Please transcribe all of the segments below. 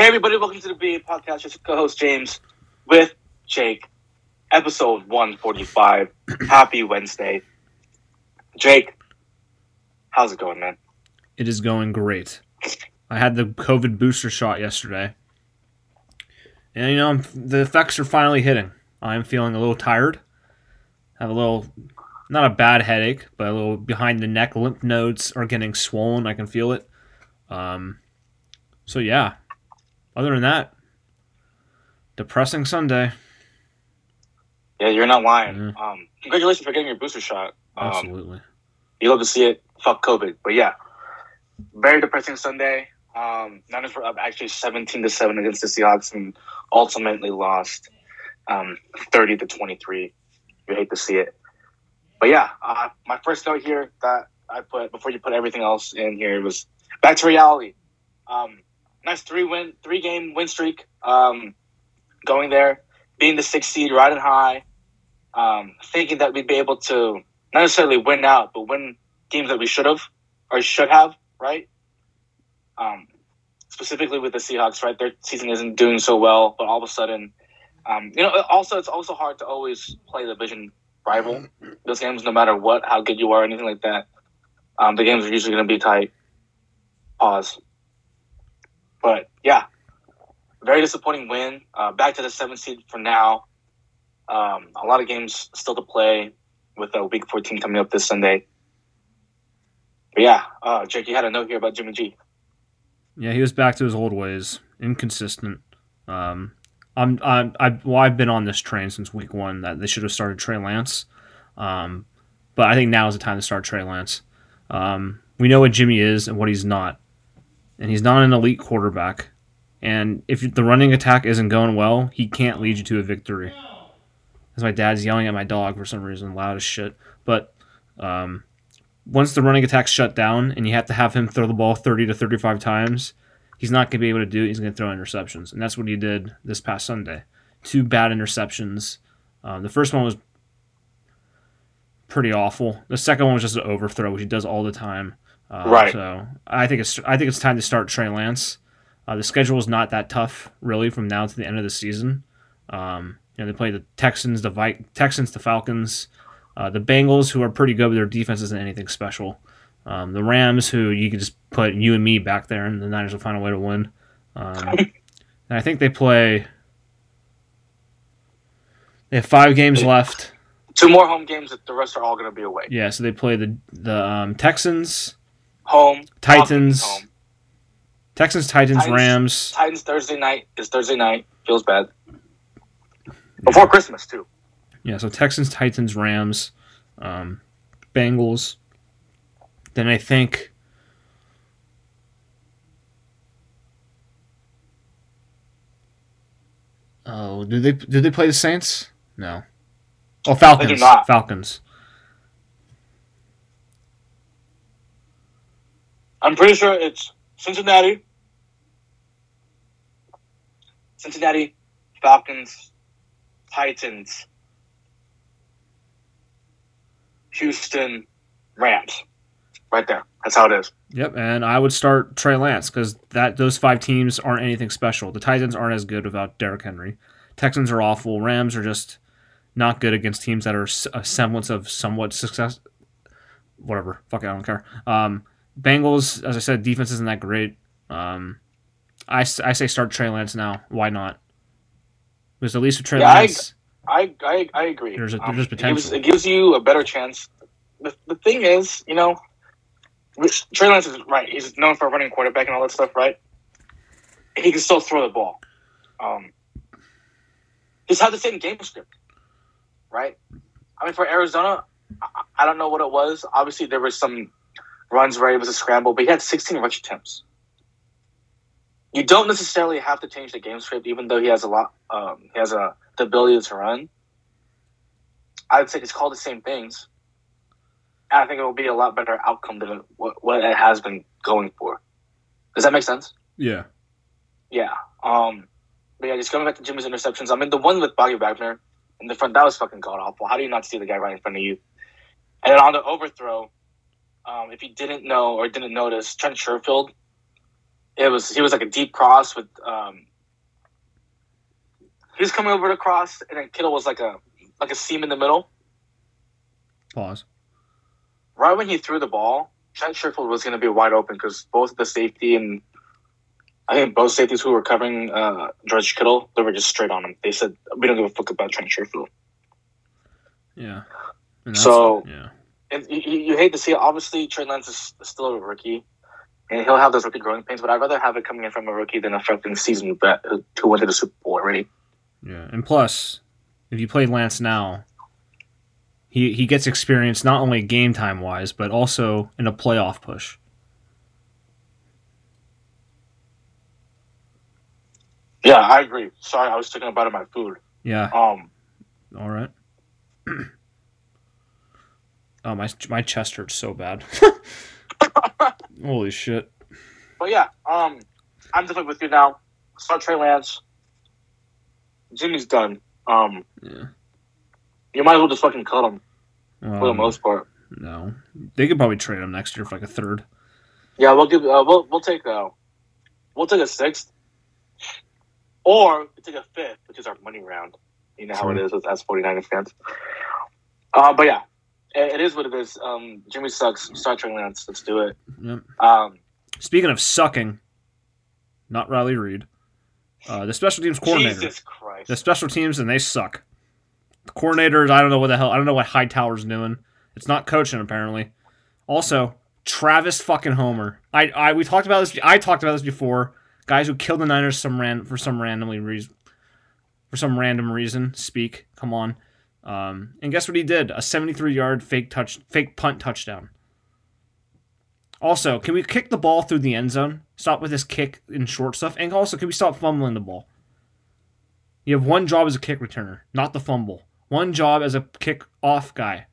Hey everybody, welcome to the BA Podcast. It's co-host James with Jake. Episode 145. Happy Wednesday. Jake, how's it going, man? It is going great. I had the COVID booster shot yesterday. And you know, the effects are finally hitting. I'm feeling a little tired. Have a little not a bad headache, but a little behind the neck lymph nodes are getting swollen. I can feel it. Um, so yeah. Other than that, depressing Sunday. Yeah, you're not lying. Um, congratulations for getting your booster shot. Um, Absolutely. You love to see it. Fuck COVID. But yeah, very depressing Sunday. Um, Niners were up actually 17 to 7 against the Seahawks and ultimately lost um, 30 to 23. You hate to see it. But yeah, uh, my first note here that I put before you put everything else in here was back to reality. Um, nice three win, three game win streak. Um, going there, being the sixth seed, riding high, um, thinking that we'd be able to not necessarily win out, but win games that we should have or should have, right? Um, specifically with the Seahawks, right? Their season isn't doing so well, but all of a sudden, um, you know, also it's also hard to always play the division rival. Those games, no matter what, how good you are, anything like that, um, the games are usually going to be tight. Pause. But yeah, very disappointing win. Uh, back to the seventh seed for now. Um, a lot of games still to play with uh, Week 14 coming up this Sunday. But yeah, uh, Jake, you had a note here about Jimmy G. Yeah, he was back to his old ways, inconsistent. Um, I'm, I'm, I, well, I've been on this train since week one that they should have started Trey Lance, um, but I think now is the time to start Trey Lance. Um, we know what Jimmy is and what he's not, and he's not an elite quarterback. And if the running attack isn't going well, he can't lead you to a victory. As my dad's yelling at my dog for some reason, loud as shit. But um, once the running attack's shut down and you have to have him throw the ball 30 to 35 times, he's not going to be able to do it. He's going to throw interceptions. And that's what he did this past Sunday. Two bad interceptions. Um, the first one was pretty awful. The second one was just an overthrow, which he does all the time. Uh, Right. So I think it's I think it's time to start Trey Lance. Uh, the schedule is not that tough, really, from now to the end of the season. Um, you know, they play the Texans, the Vi- Texans, the Falcons, uh, the Bengals, who are pretty good, but their defense isn't anything special. Um, the Rams, who you could just put you and me back there, and the Niners will find a way to win. Um, and I think they play. They have five games left. Two more home games, that the rest are all going to be away. Yeah, so they play the the um, Texans, Home, Titans, home. Texans, Titans, Titans. Rams. Titans Thursday night is Thursday night. Feels bad. Before Christmas, too. Yeah, so Texans, Titans, Rams, um, Bengals. Then I think. Oh, do they do they play the Saints? No. Oh, Falcons. not. Falcons. I'm pretty sure it's Cincinnati, Cincinnati, Falcons, Titans, Houston, Rams. Right there. That's how it is. Yep, and I would start Trey Lance because that those five teams aren't anything special. The Titans aren't as good without Derrick Henry. Texans are awful. Rams are just not good against teams that are a semblance of somewhat success. Whatever, fuck it, I don't care. Um, Bengals, as I said, defense isn't that great. Um, I, I say start Trey Lance now. Why not? Because at least with Trey Yeah, Lance, I I, I agree. There's a- Um, there's it gives, potential. it gives you a better chance. The, the thing is, you know, which- Trey Lance is right. He's known for running quarterback and all that stuff, right? He can still throw the ball. Um, he's had the same game script, right? I mean, for Arizona, I, I don't know what it was. Obviously, there was some runs where he was a scramble, but he had 16 rush attempts. You don't necessarily have to change the game script, even though he has a lot. Um, he has a the ability to run. I would say it's called the same things. And I think it will be a lot better outcome than what, what it has been going for. Does that make sense? yeah, Yeah. Um, but yeah, just going back to Jimmy's interceptions. I mean, the one with Bobby Wagner in the front, that was fucking god awful. How do you not see the guy right in front of you? And then on the overthrow, um, if you didn't know or didn't notice, Trent Sherfield it was he was like a deep cross with um. He was coming over to cross, and then Kittle was like a like a seam in the middle. Pause. Right when he threw the ball, Trent Sherfield was going to be wide open because both the safety and I think both safeties who were covering uh, George Kittle, they were just straight on him. They said, "We don't give a fuck about Trent Sherfield." Yeah. So- yeah. And you, you hate to see it. Obviously, Trey Lance is still a rookie, and he'll have those rookie growing pains. But I'd rather have it coming in from a rookie than a fucking season vet who who went to the Super Bowl already. Yeah, and plus, if you play Lance now, he he gets experience not only game time wise, but also in a playoff push. Yeah, I agree. Sorry, I was thinking about my food. Yeah, Um, all right. oh my my chest hurts so bad. Holy shit! but yeah, um, I'm definitely with you now. Start Trey Lance. Jimmy's done. Um, Yeah. you might as well just fucking cut him for the Um, most part. no, they could probably trade him next year for like a third. Yeah, we'll give. Uh, we'll we'll take uh, we'll take a sixth, or we take a fifth, which is our money round. You know how it True. with S49ers fans. Uh, but yeah, it, is what it is. Um, Jimmy sucks. Start Trey Lance. Let's do it. Yep. Um, Speaking of sucking, not Riley Reed, uh, the special teams coordinator. Jesus Christ. the special teams and they suck. The coordinators, I don't know what the hell. I don't know what Hightower's doing. It's not coaching apparently. Also, Travis fucking Homer. I, I we talked about this. I talked about this before. Guys who killed the Niners some ran for some randomly reason. For some random reason, speak. Come on. Um, and guess what he did? A 73 yard fake touch, fake punt touchdown. Also, can we kick the ball through the end zone? Stop with this kick and short stuff. And also, can we stop fumbling the ball? You have one job as a kick returner, not the fumble. One job as a kick off guy.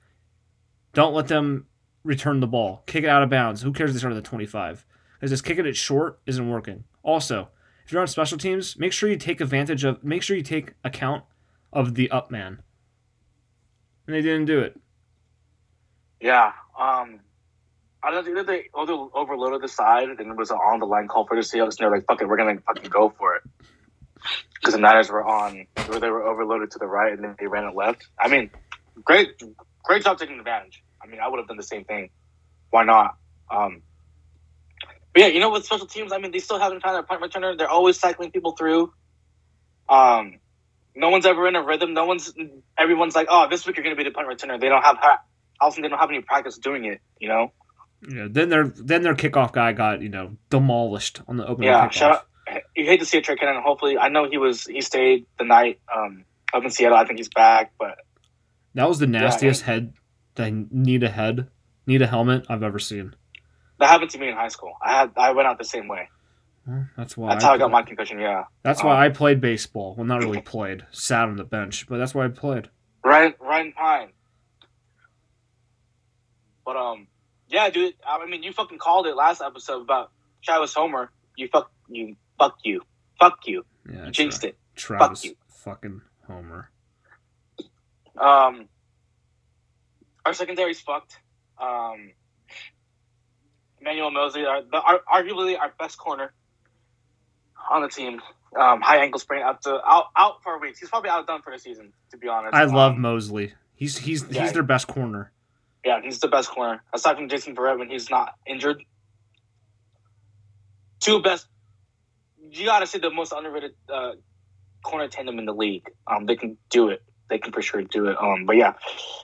Don't let them return the ball. Kick it out of bounds. Who cares if they start at the 25? Because just kicking it short isn't working. Also, if you're on special teams, make sure you take advantage of, make sure you take account of the up man. And they didn't do it. Yeah. Um, I don't. Either they over- overloaded the side and it was an on the line call for the Seahawks, and they're like, "Fuck it, we're gonna fucking go for it." Because the Niners were on, they were overloaded to the right, and then they ran it left. I mean, great, great job taking advantage. I mean, I would have done the same thing. Why not? Um, but yeah, you know, with special teams, I mean, they still haven't found their punt returner. They're always cycling people through. Um, no one's ever in a rhythm. No one's. Everyone's like, "Oh, this week you're gonna be the punt returner." They don't have. Often they don't have any practice doing it. You know. Yeah, then their then their kickoff guy got you know demolished on the opening Yeah, kickoff. shout out. You hate to see a Trey Cannon. Hopefully, I know he was he stayed the night um, up in Seattle. I think he's back, but That was the nastiest head, the need a head, need a helmet I've ever seen. that happened to me in high school. I had I went out the same way. Well, that's why. That's I how I got my concussion. Yeah, That's um, why I played baseball. Well, not really played. Sat on the bench, but that's why I played. Ryan Ryan Pine. But um, yeah, dude. I mean, you fucking called it last episode about Travis Homer. You fuck you. Fuck you. Fuck you. Yeah, You jinxed it. Travis you. fucking Homer. Um, our secondary's fucked. Um, Emmanuel Moseley, our, the, our, arguably our best corner on the team. Um, high ankle sprain out to out out for weeks. He's probably outdone for the season, to be honest. I love Um, Moseley. He's he's yeah. he's their best corner. Yeah, he's the best corner aside from Jason Verrett when he's not injured. Two best. You got to say the most underrated uh, corner tandem in the league. Um, they can do it. They can for sure do it. Um, but yeah,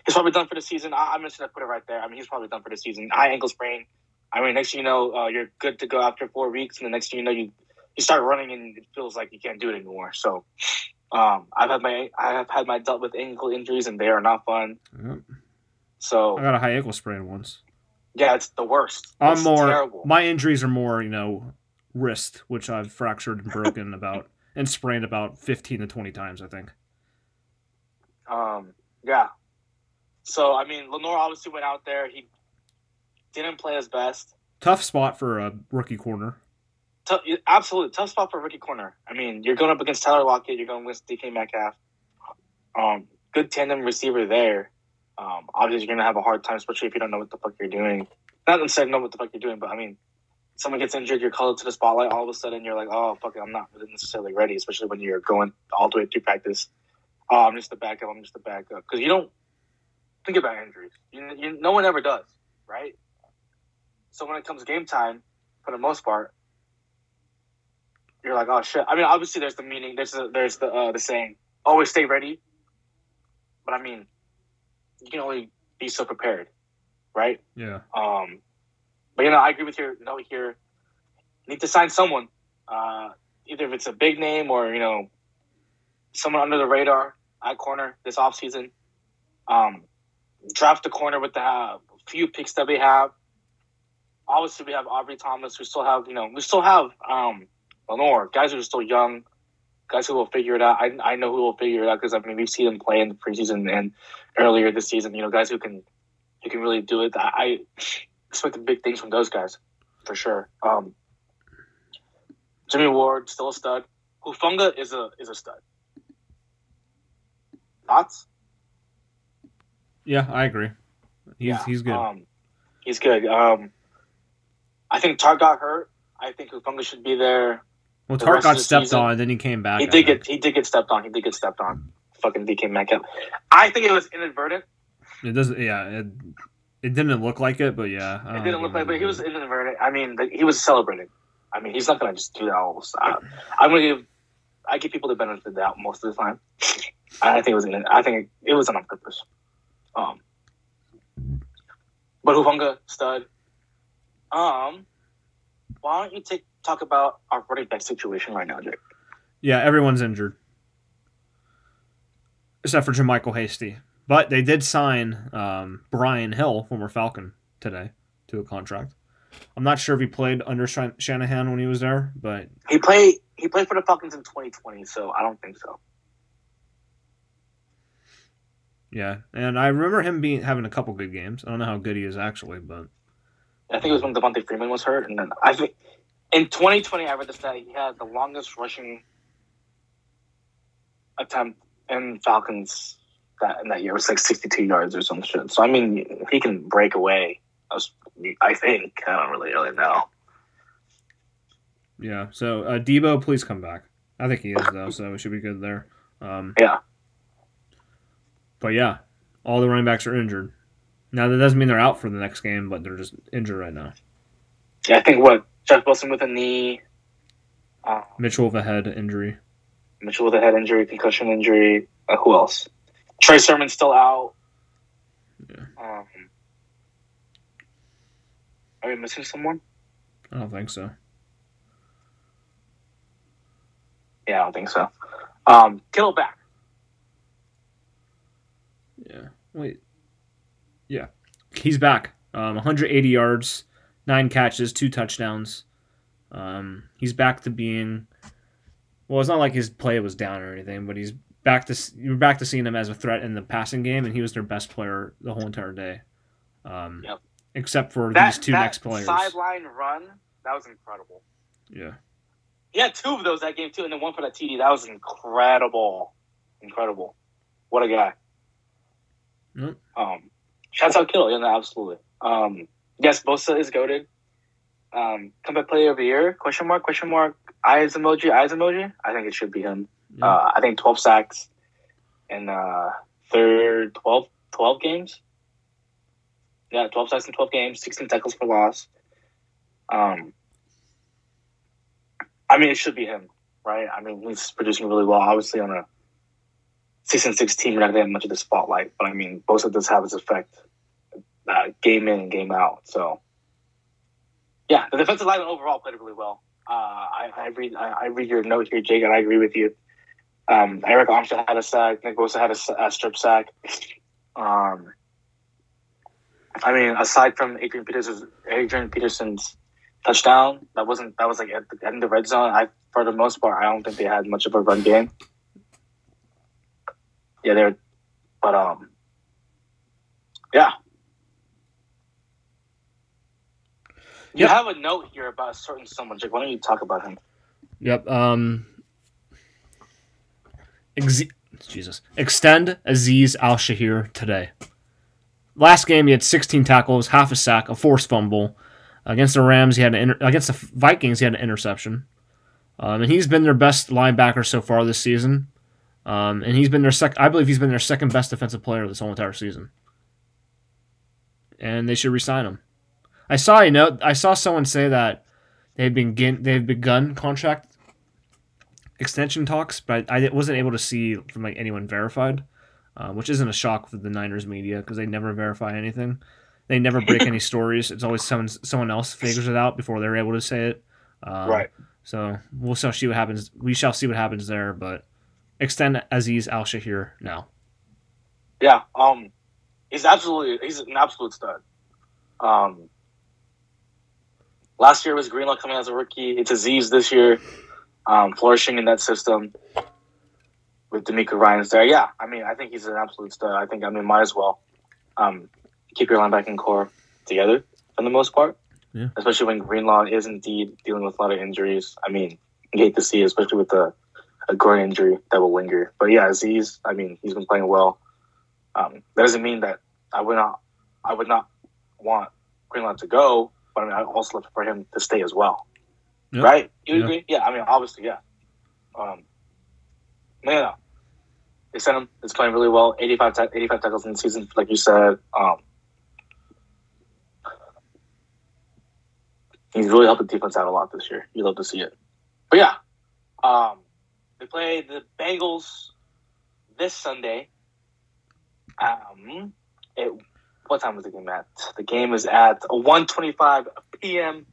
he's probably done for the season. I, I'm just gonna put it right there. I mean, he's probably done for the season. High ankle sprain. I mean, next thing you know, uh, you're good to go after four weeks, and the next thing you know, you you start running, and it feels like you can't do it anymore. So, um, I've had my I have had my dealt with ankle injuries, and they are not fun. Yep. So I got a high ankle sprain once. yeah, it's the worst. I'm It's more. terrible. My injuries are more, you know, wrist, which I've fractured and broken about and sprained about 15 to 20 times. I think. Um, yeah. So I mean, Lenoir obviously went out there. He didn't play his best. Tough spot for a rookie corner. Absolutely tough spot for rookie corner. I mean, you're going up against Tyler Lockett. You're going against DK Metcalf. Um, good tandem receiver there. Um, obviously you're gonna have a hard time, especially if you don't know what the fuck you're doing. Not necessarily know what the fuck you're doing, but I mean, someone gets injured, you're called to the spotlight. All of a sudden, you're like, oh fuck, it, I'm not necessarily ready, especially when you're going all the way through practice. Oh, I'm just the backup. I'm just the backup because you don't think about injuries. You, you, no one ever does, right? So when it comes game time, for the most part, you're like, oh shit. I mean, obviously, there's the meaning. There's the, there's the uh, the saying, always stay ready. But I mean, you can only be so prepared, right? Yeah. Um, but you know, I agree with your note here. need to sign someone, uh, either if it's a big name or you know, someone under the radar at corner this offseason. Um, draft the corner with the uh, few picks that we have. Obviously, we have Ambry Thomas. We still have, you know, we still have um, Lenoir, guys who are still young, guys who will figure it out. I, I know who will figure it out because I mean we've seen them play in the preseason and earlier this season. You know, guys who can who can really do it. I, I expect big things from those guys for sure. Um, Jimmy Ward still a stud. Hufanga is a is a stud. Thoughts? Yeah, I agree. He's yeah, he's good. Um, he's good. Um, I think Tartt got hurt. I think Hufanga should be there. Well, Tartt got stepped season. on, and then he came back. He did get he did get stepped on. He did get stepped on. Fucking DK Metcalf. I think it was inadvertent. It doesn't. Yeah, it, it didn't look like it, but yeah, it didn't look like. It, but he was inadvertent. I mean, he was celebrating. I mean, he's not gonna just do that all the time. I'm gonna give. I give people the benefit of the doubt most of the time. I think it was. I think it was on purpose. Um, but Hufanga stud. Um, why don't you take talk about our running back situation right now, Jake? Yeah, everyone's injured except for JaMycal Hasty. But they did sign um, Brian Hill, former Falcon, today to a contract. I'm not sure if he played under Shanahan when he was there, but he played he played for the Falcons in 2020, so I don't think so. Yeah, and I remember him being having a couple good games. I don't know how good he is actually, but I think it was when Devonta Freeman was hurt, and then I think in 2020 I read the stat he had the longest rushing attempt in Falcons that in that year it was like 62 yards or some shit. So I mean, he can break away. I was, I think I don't really really know. Yeah. So uh, Deebo, please come back. I think he is though, so we should be good there. Um, yeah. But yeah, all the running backs are injured. Now that doesn't mean they're out for the next game, but they're just injured right now. Yeah, I think what Jeff Wilson with a knee, uh, Mitchell with a head injury, Mitchell with a head injury, concussion injury. Uh, who else? Trey Sermon's still out. Yeah. Um, are we missing someone? I don't think so. Yeah, I don't think so. Um, Kittle back. Yeah. Wait. Yeah. He's back. Um, 180 yards, nine catches, two touchdowns. Um, he's back to being. Well, it's not like his play was down or anything, but he's back to you're back to seeing him as a threat in the passing game, and he was their best player the whole entire day. Um, yep. Except for that, these two next players. Sideline run that was incredible. Yeah. He had two of those that game too, and then one for that TD. That was incredible, incredible. What a guy. Yep. Um, shouts out Kittle, yeah, absolutely. Um, yes, Bosa is goaded. Um, comeback player of the year? Question mark? Question mark? Eyes emoji? Eyes emoji? I think it should be him. Yeah. Uh, I think twelve sacks in uh, third 12, 12 games. Yeah, twelve sacks in twelve games, sixteen tackles for loss. Um, I mean, it should be him, right? I mean, he's producing really well. Obviously, on a six and six team, we're not to have much of the spotlight. But I mean, Bosa does have his effect uh, game in game out. So, yeah, the defensive line overall played really well. Uh, I, I, read I, I, read your note here, Jake, and I agree with you. Um, Arik Armstead had a sack. Nick Bosa had a, a strip sack. Um, I mean, aside from Adrian Peterson's Adrian Peterson's touchdown, that wasn't that was like at the of the red zone. I for the most part, I don't think they had much of a run game. Yeah, they're, but um, yeah, You yep. have a note here about a certain someone, Jake. Why don't you talk about him? Yep. Um. Ex- Jesus. Extend Azeez Al-Shaair today. Last game, he had 16 tackles, half a sack, a forced fumble. Against the Rams, he had an inter- against the Vikings, he had an interception. Um, and he's been their best linebacker so far this season. Um, and he's been their sec. I believe he's been their second best defensive player this whole entire season. And they should resign him. I saw a note. I saw someone say that they've been they've begun contract extension talks, but I wasn't able to see from like anyone verified, uh, which isn't a shock for the Niners media because they never verify anything. They never break any stories. It's always someone someone else figures it out before they're able to say it. Um, right. So we'll shall see what happens. We shall see what happens there. But extend Azeez Al-Shaair now. Yeah. Um. He's absolutely he's an absolute stud. Um. Last year was Greenlaw coming as a rookie. It's Azeez this year, um, flourishing in that system with DeMeco Ryans there. Yeah, I mean, I think he's an absolute stud. I think I mean might as well um, keep your linebacking corps together for the most part. Yeah. Especially when Greenlaw is indeed dealing with a lot of injuries. I mean, you hate to see, it, especially with a, a groin injury that will linger. But yeah, Azeez, I mean, he's been playing well. Um, that doesn't mean that I would not, I would not want Greenlaw to go, but I mean, I also look for him to stay as well. Right? You agree? Yeah. I mean, obviously, yeah. Um, no, no. They sent him. It's playing really well. 85, 85 tackles in the season, like you said. Um, he's really helped the defense out a lot this year. You love to see it. But yeah, um, they play the Bengals this Sunday. Um, it, what time was the game at? The game is at 1.25 p.m.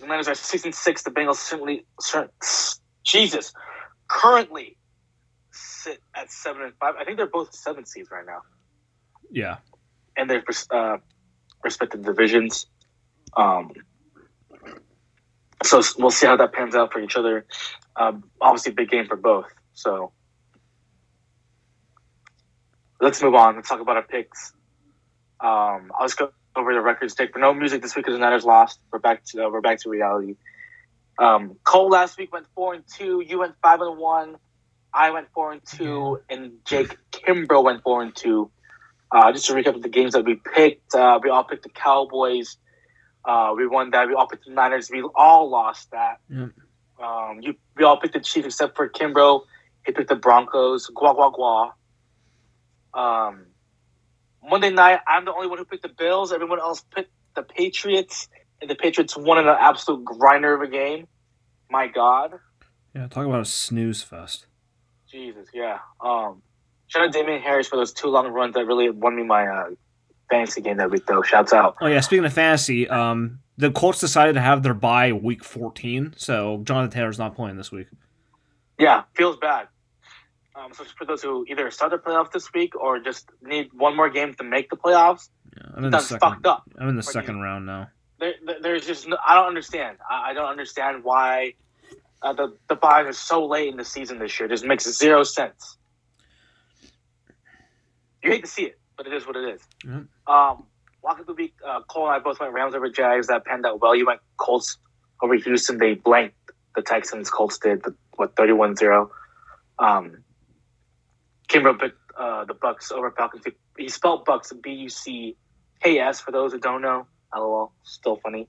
The Niners are six and six. The Bengals certainly, certainly, Jesus, currently sit at seven and five. I think they're both seven seeds right now. Yeah, and their uh, respective divisions. Um, so we'll see how that pans out for each other. Um, obviously, big game for both. So let's move on. Let's talk about our picks. Um, I'll just go over the records. Take for no music this week because the Niners lost. We're back to uh, we're back to reality. Um, Cole last week went four and two. You went five and one. I went four and two, and Jake Kimbrough went four and two. Uh, just to recap of the games that we picked, uh, we all picked the Cowboys. Uh, we won that. We all picked the Niners. We all lost that. Yep. Um, you, we all picked the Chiefs except for Kimbrough. He picked the Broncos. Gua gua gua. Um, Monday night, I'm the only one who picked the Bills. Everyone else picked the Patriots, and the Patriots won in an absolute grinder of a game. My God. Yeah, talk about a snooze fest. Jesus, yeah. Um, shout out Damien Harris for those two long runs that really won me my uh, fantasy game that week, though. Shouts out. Oh yeah, speaking of fantasy, um, the Colts decided to have their bye week 14, so Jonathan Taylor's not playing this week. Yeah, feels bad. Um, so for those who either start the playoffs this week or just need one more game to make the playoffs, yeah, I'm in the second, fucked up. I'm in the second you. round now. There, there's just no, I don't understand. I, I don't understand why uh, the the bye is so late in the season this year. It just makes zero sense. You hate to see it, but it is what it is. Mm-hmm. Um, walking through the week, uh, Cole and I both went Rams over Jags. That panned out well. You went Colts over Houston. They blanked the Texans. Colts did the, what 31-0. Um, Kimbrough picked uh, the Bucks over Falcons. He spelled Bucks B U C K S for those who don't know. LOL. Still funny.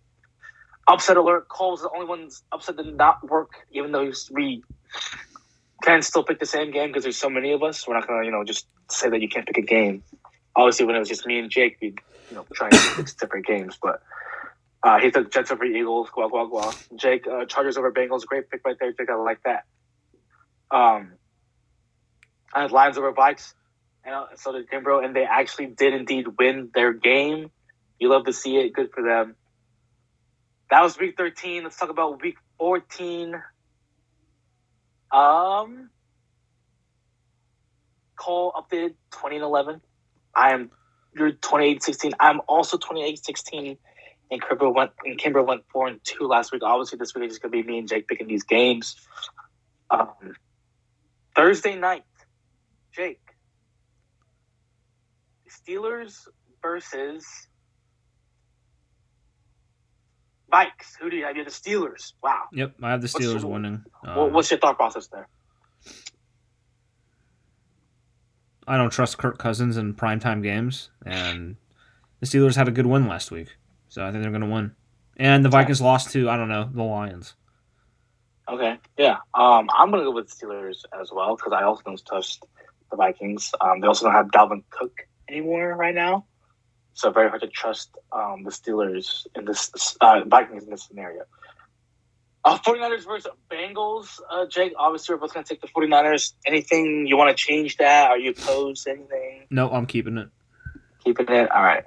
Upset alert. Cole's the only one upset did not work, even though we can still pick the same game because there's so many of us. We're not gonna, you know, just say that you can't pick a game. Obviously, when it was just me and Jake, we'd, you know, try and pick different games. But uh, he took Jets over Eagles. Gua gua gua. Jake uh, Chargers over Bengals. Great pick right there, Jake. I like that. Um, Had Lions over Vikes, and so did Kimbrough, and they actually did indeed win their game. You love to see it. Good for them. That was week 13. Let's talk about week 14. Um, Cole updated 20 and 11. I am you're 28 16. I'm also 28 16. And Kimber went and Kimber went four and two last week. Obviously, this week is gonna be me and Jake picking these games. Um, Thursday night, Jake. Steelers versus Vikes. Who do you have? You have the Steelers. Wow. Yep, I have the Steelers what's, winning. Uh, what's your thought process there? I don't trust Kirk Cousins in primetime games, and the Steelers had a good win last week. So I think they're going to win. And the Vikings lost to I don't know the Lions. Okay, yeah. Um, I'm gonna go with Steelers as well because I also don't trust the Vikings. Um, they also don't have Dalvin Cook anymore right now, so very hard to trust um, the Steelers in this uh, Vikings in this scenario. Uh, 49ers versus Bengals. Uh, Jake, obviously, we're both going to take the 49ers. Anything you want to change that? Are you opposed to anything? No, I'm keeping it. Keeping it? All right.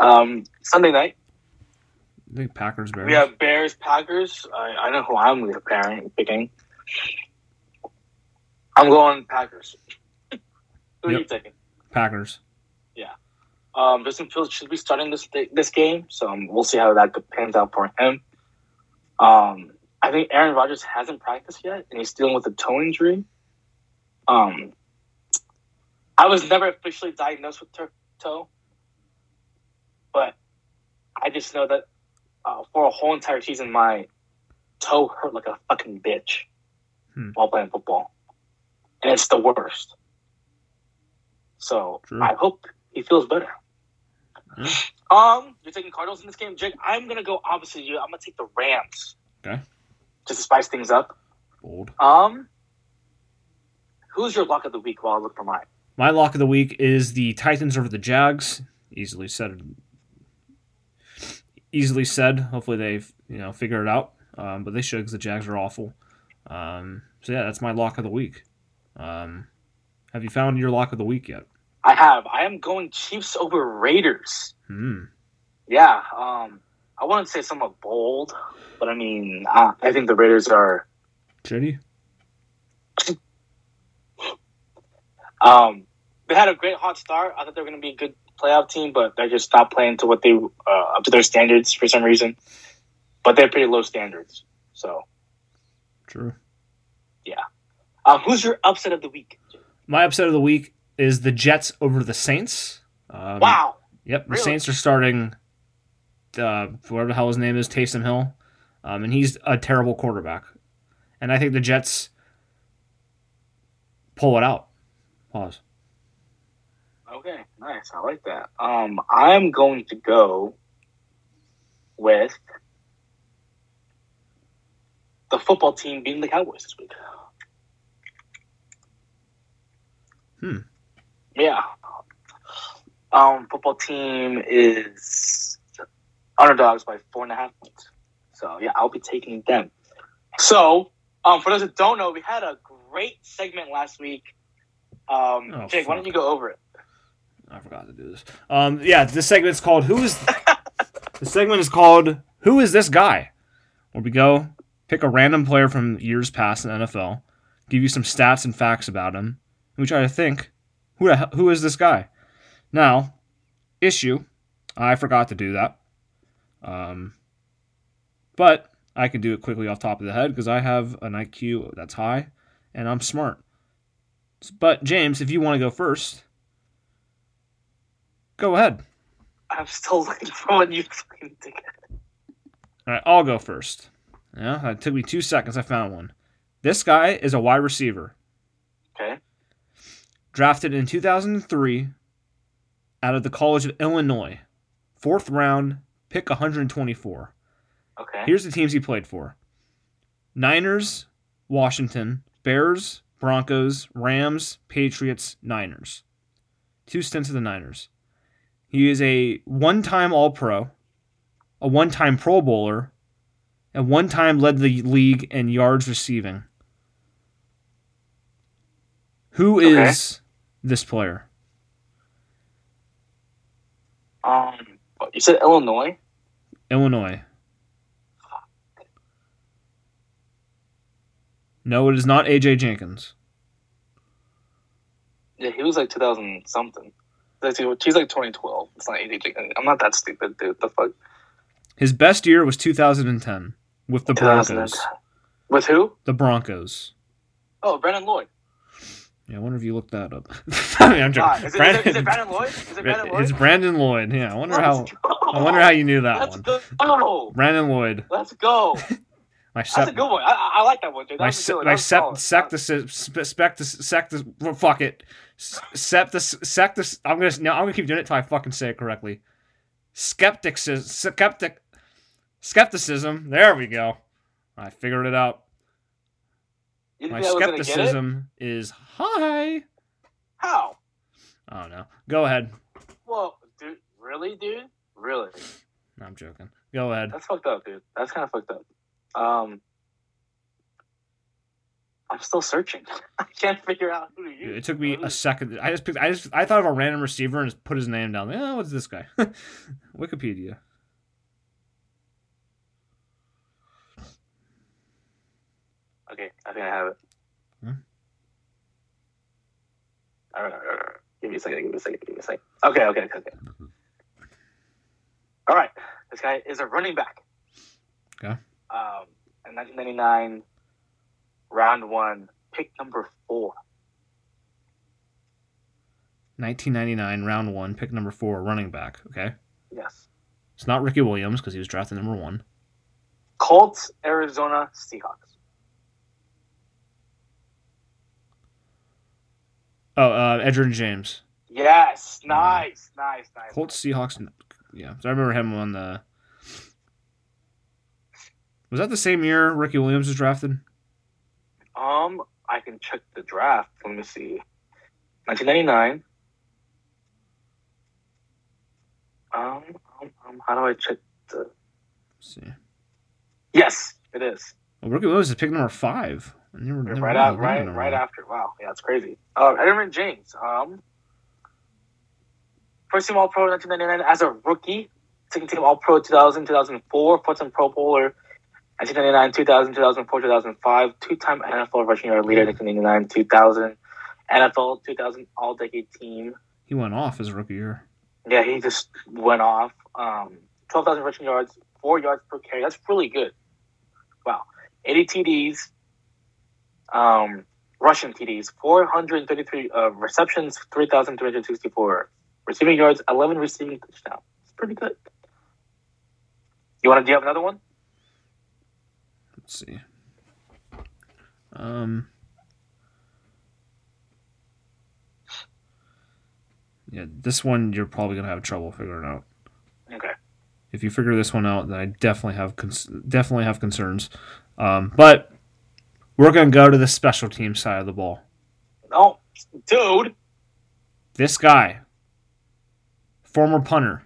Um, Sunday night. I think Packers, Bears. We have Bears, Packers. I, I know who I'm preparing, picking. I'm going Packers. Who are you taking? Packers. Yeah. Um, Justin Fields should be starting this this game, so um, we'll see how that pans out for him. Um, I think Aaron Rodgers hasn't practiced yet, and he's dealing with a toe injury. Um, I was never officially diagnosed with tur- toe, but I just know that uh, for a whole entire season, my toe hurt like a fucking bitch Hmm. while playing football, and it's the worst. So True. I hope he feels better. Yeah. Um, you're taking Cardinals in this game, Jake. I'm gonna go opposite you. I'm gonna take the Rams. Okay. Just to spice things up. Bold. Um, who's your lock of the week? While I look for mine. My lock of the week is the Titans over the Jags. Easily said. Easily said. Hopefully they've you know figure it out. Um, but they should because the Jags are awful. Um, so yeah, that's my lock of the week. Um, have you found your lock of the week yet? I have. I am going Chiefs over Raiders. Hmm. Yeah. Um, I wouldn't say somewhat bold, but I mean, I, I think the Raiders are. Shitty. Um, they had a great hot start. I thought they were going to be a good playoff team, but they just stopped playing to what they uh, up to their standards for some reason. But they're pretty low standards. So, True. Yeah. Um, who's your upset of the week? My upset of the week is the Jets over the Saints. Um, wow. Yep, the Really? Saints are starting. Uh, whatever the hell his name is, Taysom Hill, um, and he's a terrible quarterback. And I think the Jets pull it out. Pause. Okay, nice. I like that. Um, I'm going to go with the football team beating the Cowboys this week. Hmm. Yeah. Um, football team is underdogs by four and a half points. So yeah, I'll be taking them. So, um, for those that don't know, we had a great segment last week. Um, Oh, Jake, why don't you go over it? I forgot to do this. Um, yeah, this segment is called "Who is." the segment is called "Who is this guy?" Where we go pick a random player from years past in the NFL, give you some stats and facts about him, and we try to think who the hell, who is this guy. Now, issue, I forgot to do that. Um, but I can do it quickly off top of the head because I have an IQ that's high, and I'm smart. But James, if you want to go first. Go ahead. I'm still looking for one you fucking think. All right, I'll go first. Yeah, it took me two seconds. I found one. This guy is a wide receiver. Drafted in 2003 out of the College of Illinois, fourth round, pick 124. Okay. Here's the teams he played for Niners, Washington, Bears, Broncos, Rams, Patriots, Niners. Two stints of the Niners. He is a one time All Pro, a one time Pro Bowler, and one time led the league in yards receiving. Who Okay. is this player? Um, you said Illinois. Illinois. No, it is not AJ Jenkins. Yeah, he was like 2000 something. He's like 2012. It's not 80. I'm not that stupid, dude. The fuck. His best year was 2010 with the Broncos. With who? The Broncos. Oh, Brandon Lloyd. Yeah, I wonder if you looked that up. I mean, I'm joking. Ah, is, it, is, it, is it Brandon Lloyd? Is it Brandon Lloyd? It's Brandon Lloyd. Yeah, I wonder how. Let's go. I wonder how you knew that Let's one. go. Brandon Lloyd. Let's go. My That's sep, a good one. I, I like that one, dude. That my was a se- my sep, solid. sectus spe- spectus sectus well, fuck it. S- Septus I'm gonna no I'm gonna keep doing it till I fucking say it correctly. skepticism. Skeptic. Skepticism. There we go. I figured it out. You My think I was gonna get it? skepticism is high. How? I don't know. Go ahead. Well, dude, really, dude, really? No, I'm joking. Go ahead. That's fucked up, dude. That's kind of fucked up. Um, I'm still searching. I can't figure out who to use. It took me a second. I just picked. I just. I thought of a random receiver and just put his name down. Oh, what's this guy? Wikipedia. Okay, I think I have it. Hmm? All right, all right, all right. Give me a second. Give me a second. Give me a second. Okay, okay, okay, okay. All right. This guy is a running back. Okay. Um, in 1999, round one, pick number four. 1999, round one, pick number four, running back. Okay, Yes. it's not Ricky Williams because he was drafted number one. Colts, Arizona, Seahawks. Oh, uh, James. Yes. Nice, nice, nice. Colts, Seahawks. Yeah, so I remember him on the. Was that the same year Ricky Williams was drafted? Um, I can check the draft. Let me see. 1999. Um, um, um, how do I check the? Let's see. Yes, it is. Well, Ricky Williams is pick number five. I never- never right out, right, right after. Wow, yeah, that's crazy. Uh, Edgerrin James. Um, first team All Pro 1999 as a rookie. Second team All Pro 2000, 2004. First team Pro Bowler 1999, 2000, 2004, 2005. Two time NFL rushing yard leader 1999, 2000. NFL 2000 All Decade Team. He went off his rookie year. Yeah, he just went off. Um, 12,000 rushing yards, four yards per carry. That's really good. Wow. 80 TDs, um, rushing TDs, 433 uh, receptions, 3,364 receiving yards, 11 receiving touchdowns. It's pretty good. You want to do you have another one? Let's see. Um. Yeah, this one you're probably gonna have trouble figuring out. Okay. If you figure this one out, then I definitely have cons- definitely have concerns. Um, but we're gonna go to the special team side of the ball. Oh, dude. This guy, former punter,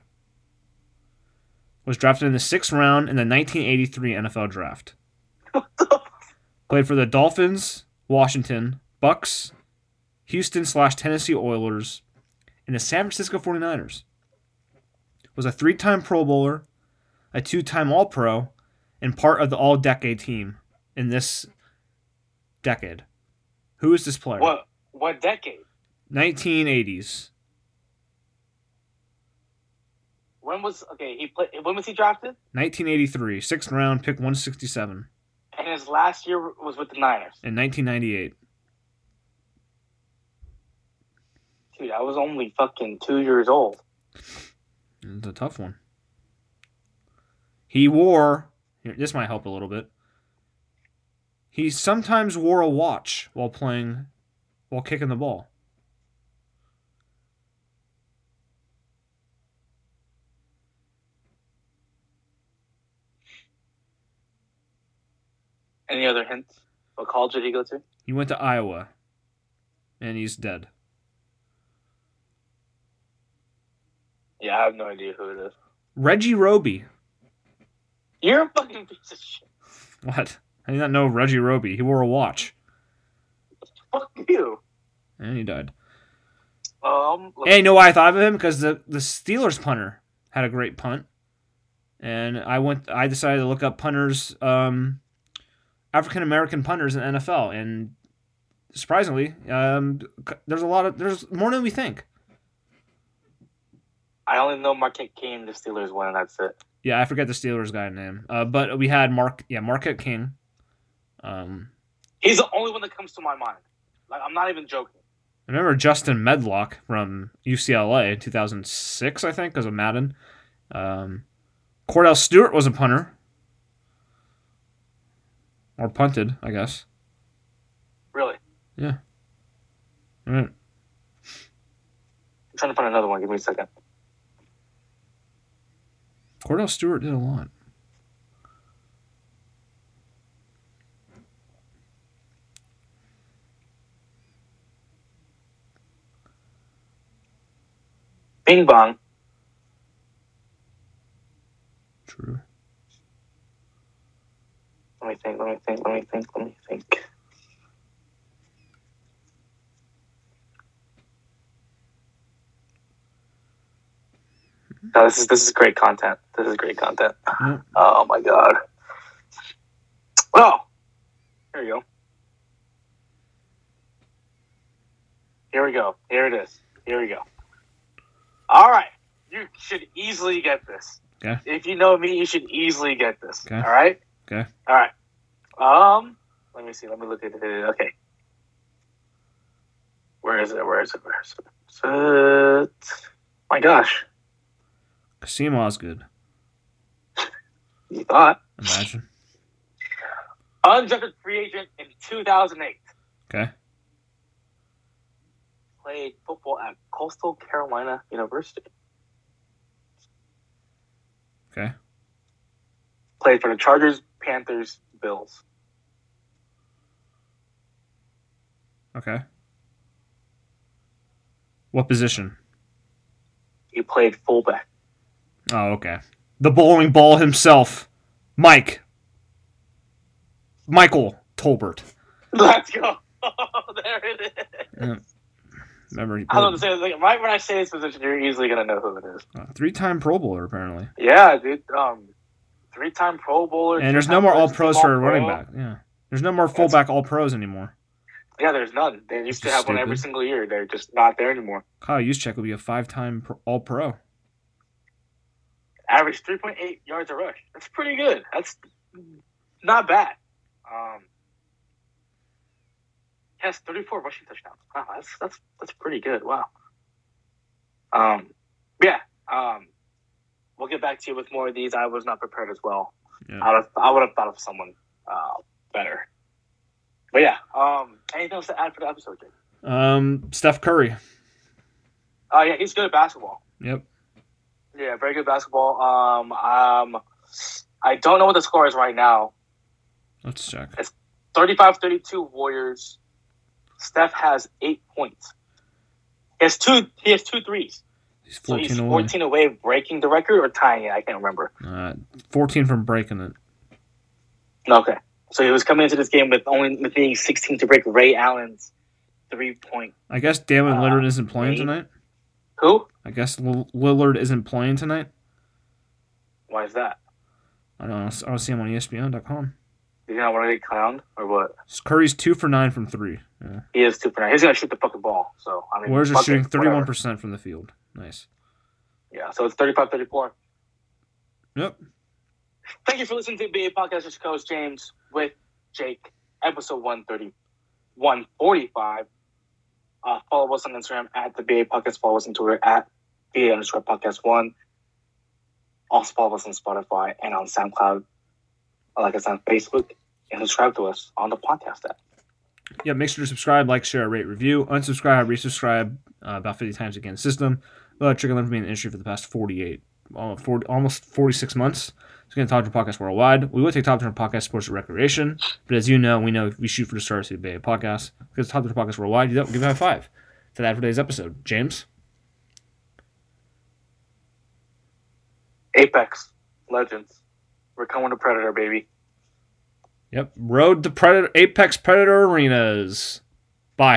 was drafted in the sixth round in the 1983 NFL Draft. Played for the Dolphins, Washington, Bucks, Houston slash Tennessee Oilers, and the San Francisco 49ers. Was a three time Pro Bowler, a two time All Pro, and part of the All Decade team in this decade. Who is this player? What what decade? 1980s. When was okay? He played. When was he drafted? 1983, sixth round, pick 167. And his last year was with the Niners. In 1998. Dude, I was only fucking two years old. It's a tough one. He wore. This might help a little bit. He sometimes wore a watch while playing, while kicking the ball. Any other hints? What college did he go to? He went to Iowa, and he's dead. Yeah, I have no idea who it is. Reggie Roby. You're a fucking piece of shit. What? I did not know Reggie Roby. He wore a watch, Fuck you. and he died. Um, Hey, you know why I thought of him? Because the the Steelers punter had a great punt, and I went. I decided to look up punters, um, African American punters in NFL, and surprisingly, um, there's a lot of there's more than we think. I only know Marquette King, the Steelers won, and that's it. Yeah, I forget the Steelers guy name, uh, but we had Mark. Yeah, Marquette King. Um, He's the only one that comes to my mind. Like, I'm not even joking. I remember Justin Medlock from UCLA in 2006, I think, because of Madden. Um, Kordell Stewart was a punter. Or punted, I guess. Really. Yeah. All right. I'm trying to find another one. Give me a second. Kordell Stewart did a lot. Bing bong. True. Let me think. Let me think. Let me think. Let me think. No, this is this is great content. This is great content. Yep. Oh my god. Well, here you go. Here we go. Here it is. Here we go. All right. You should easily get this. Okay. If you know me, you should easily get this. Okay. All right. Okay. All right. Um. Let me see. Let me look at it. Okay. Where is it? Where is it? Where is it? Where is it? My gosh. Kassim Osgood. You thought. Imagine. Undrafted free agent in 2008. Okay. Played football at Coastal Carolina University. Okay. Played for the Chargers, Panthers, Bills. Okay. What position? He played fullback. Oh, okay. The bowling ball himself, Mike. Michael Tolbert. Let's go. there it is. Uh, Remember, I don't played- say like right when I say this position, you're easily gonna know who it is. uh, three-time Pro Bowler apparently, Yeah, dude. Um, three-time Pro Bowler. and there's no more All Pros for running back. Yeah, there's no more fullback All Pros anymore. Yeah, there's none. They used to have one every single year. They're just not there anymore. Kyle Juszczyk will be a five-time pro- All Pro. Average 3.8 yards a rush. That's pretty good. That's not bad. Um, has 34 rushing touchdowns. Wow, that's that's that's pretty good. Wow. Um, yeah. Um, we'll get back to you with more of these. I was not prepared as well. Yeah. I would have, I would have thought of someone uh, better. But yeah. Um, anything else to add for the episode, Jake? Um, Steph Curry. Oh yeah, he's good at basketball. Yep. Yeah, very good basketball. Um, um, I don't know what the score is right now. Let's check. It's 35-32 Warriors. Steph has eight points. He has two. He has two threes. He's So 14 he's away. 14 away of breaking the record or tying it. I can't remember. Uh, 14 from breaking it. Okay. So he was coming into this game with only with being 16 to break Ray Allen's three point. I guess Damian Uh, Lillard isn't playing eight. tonight. Who? I guess Lill- Lillard isn't playing tonight. Why is that? I don't know. I don't see him on ESPN.com. Did he not want to get clowned or what? Curry's two for nine from three. Yeah. He is two for nine. He's gonna shoot the fucking ball. So I mean, Warriors are shooting 31 percent from the field. Nice. Yeah. So it's 35-34. Yep. Thank you for listening to the BA Podcast. It's Coach James with Jake, episode 130, 145. Uh, follow us on Instagram at the BA Podcast. Follow us on Twitter at BA underscore podcast one. Also follow us on Spotify and on SoundCloud. Like us on Facebook and subscribe to us on the podcast app. Yeah, make sure to subscribe, like, share, rate, review, unsubscribe, resubscribe uh, about 50 times again. System. Uh, Chicken Liver being in the industry for the past 48, almost 40, almost 46 months. It's going to talk to podcast worldwide. We will take top 10 podcast sports and recreation, but as you know, we know we shoot for the stars of Bay podcast. Because top 10 podcasts worldwide, you don't give it a five. To that for today's episode. James? Apex Legends. We're coming to Predator, baby. Yep. Road to Predator, Apex Predator Arenas. Bye.